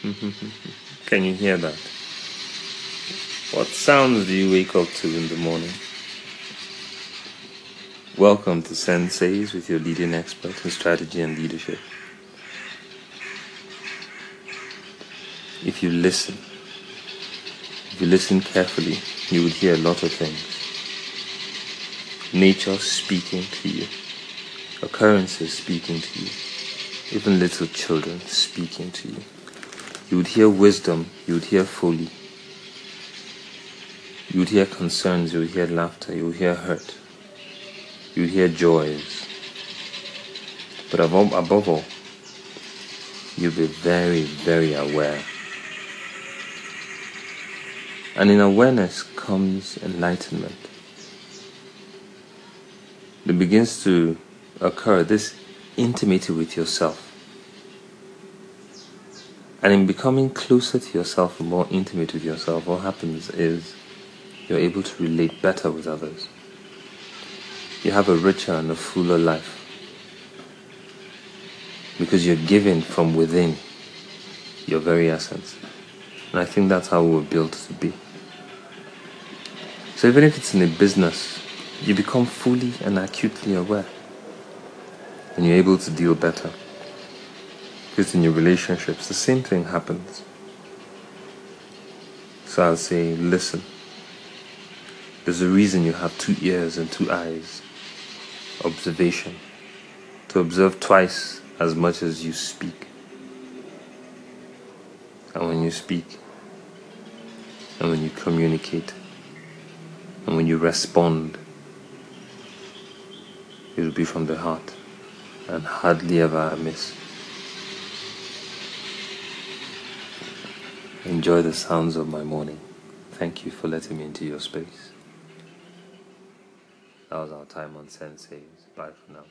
Can you hear that? What sounds do you wake up to in the morning? Welcome to Senseis with your leading expert in strategy and leadership. If you listen, if you listen carefully, you would hear a lot of things. Nature speaking to you, occurrences speaking to you, even little children speaking to you. You would hear wisdom, you would hear folly, you would hear concerns, you would hear laughter, you would hear hurt, you would hear joys. But above, above all, you'll be very, very aware. And in awareness comes enlightenment. It begins to occur this intimacy with yourself. And in becoming closer to yourself and more intimate with yourself, what happens is you're able to relate better with others. You have a richer and a fuller life because you're given from within your very essence. And I think that's how we were built to be. So even if it's in a business, you become fully and acutely aware. And you're able to deal better. Because in your relationships, the same thing happens. So I'll say, listen. There's a reason you have two ears and two eyes. Observation. To observe twice as much as you speak. And when you speak, and when you communicate, and when you respond, it will be from the heart and hardly ever amiss. Enjoy the sounds of my morning. Thank you for letting me into your space. That was our time on Senseis. Bye for now.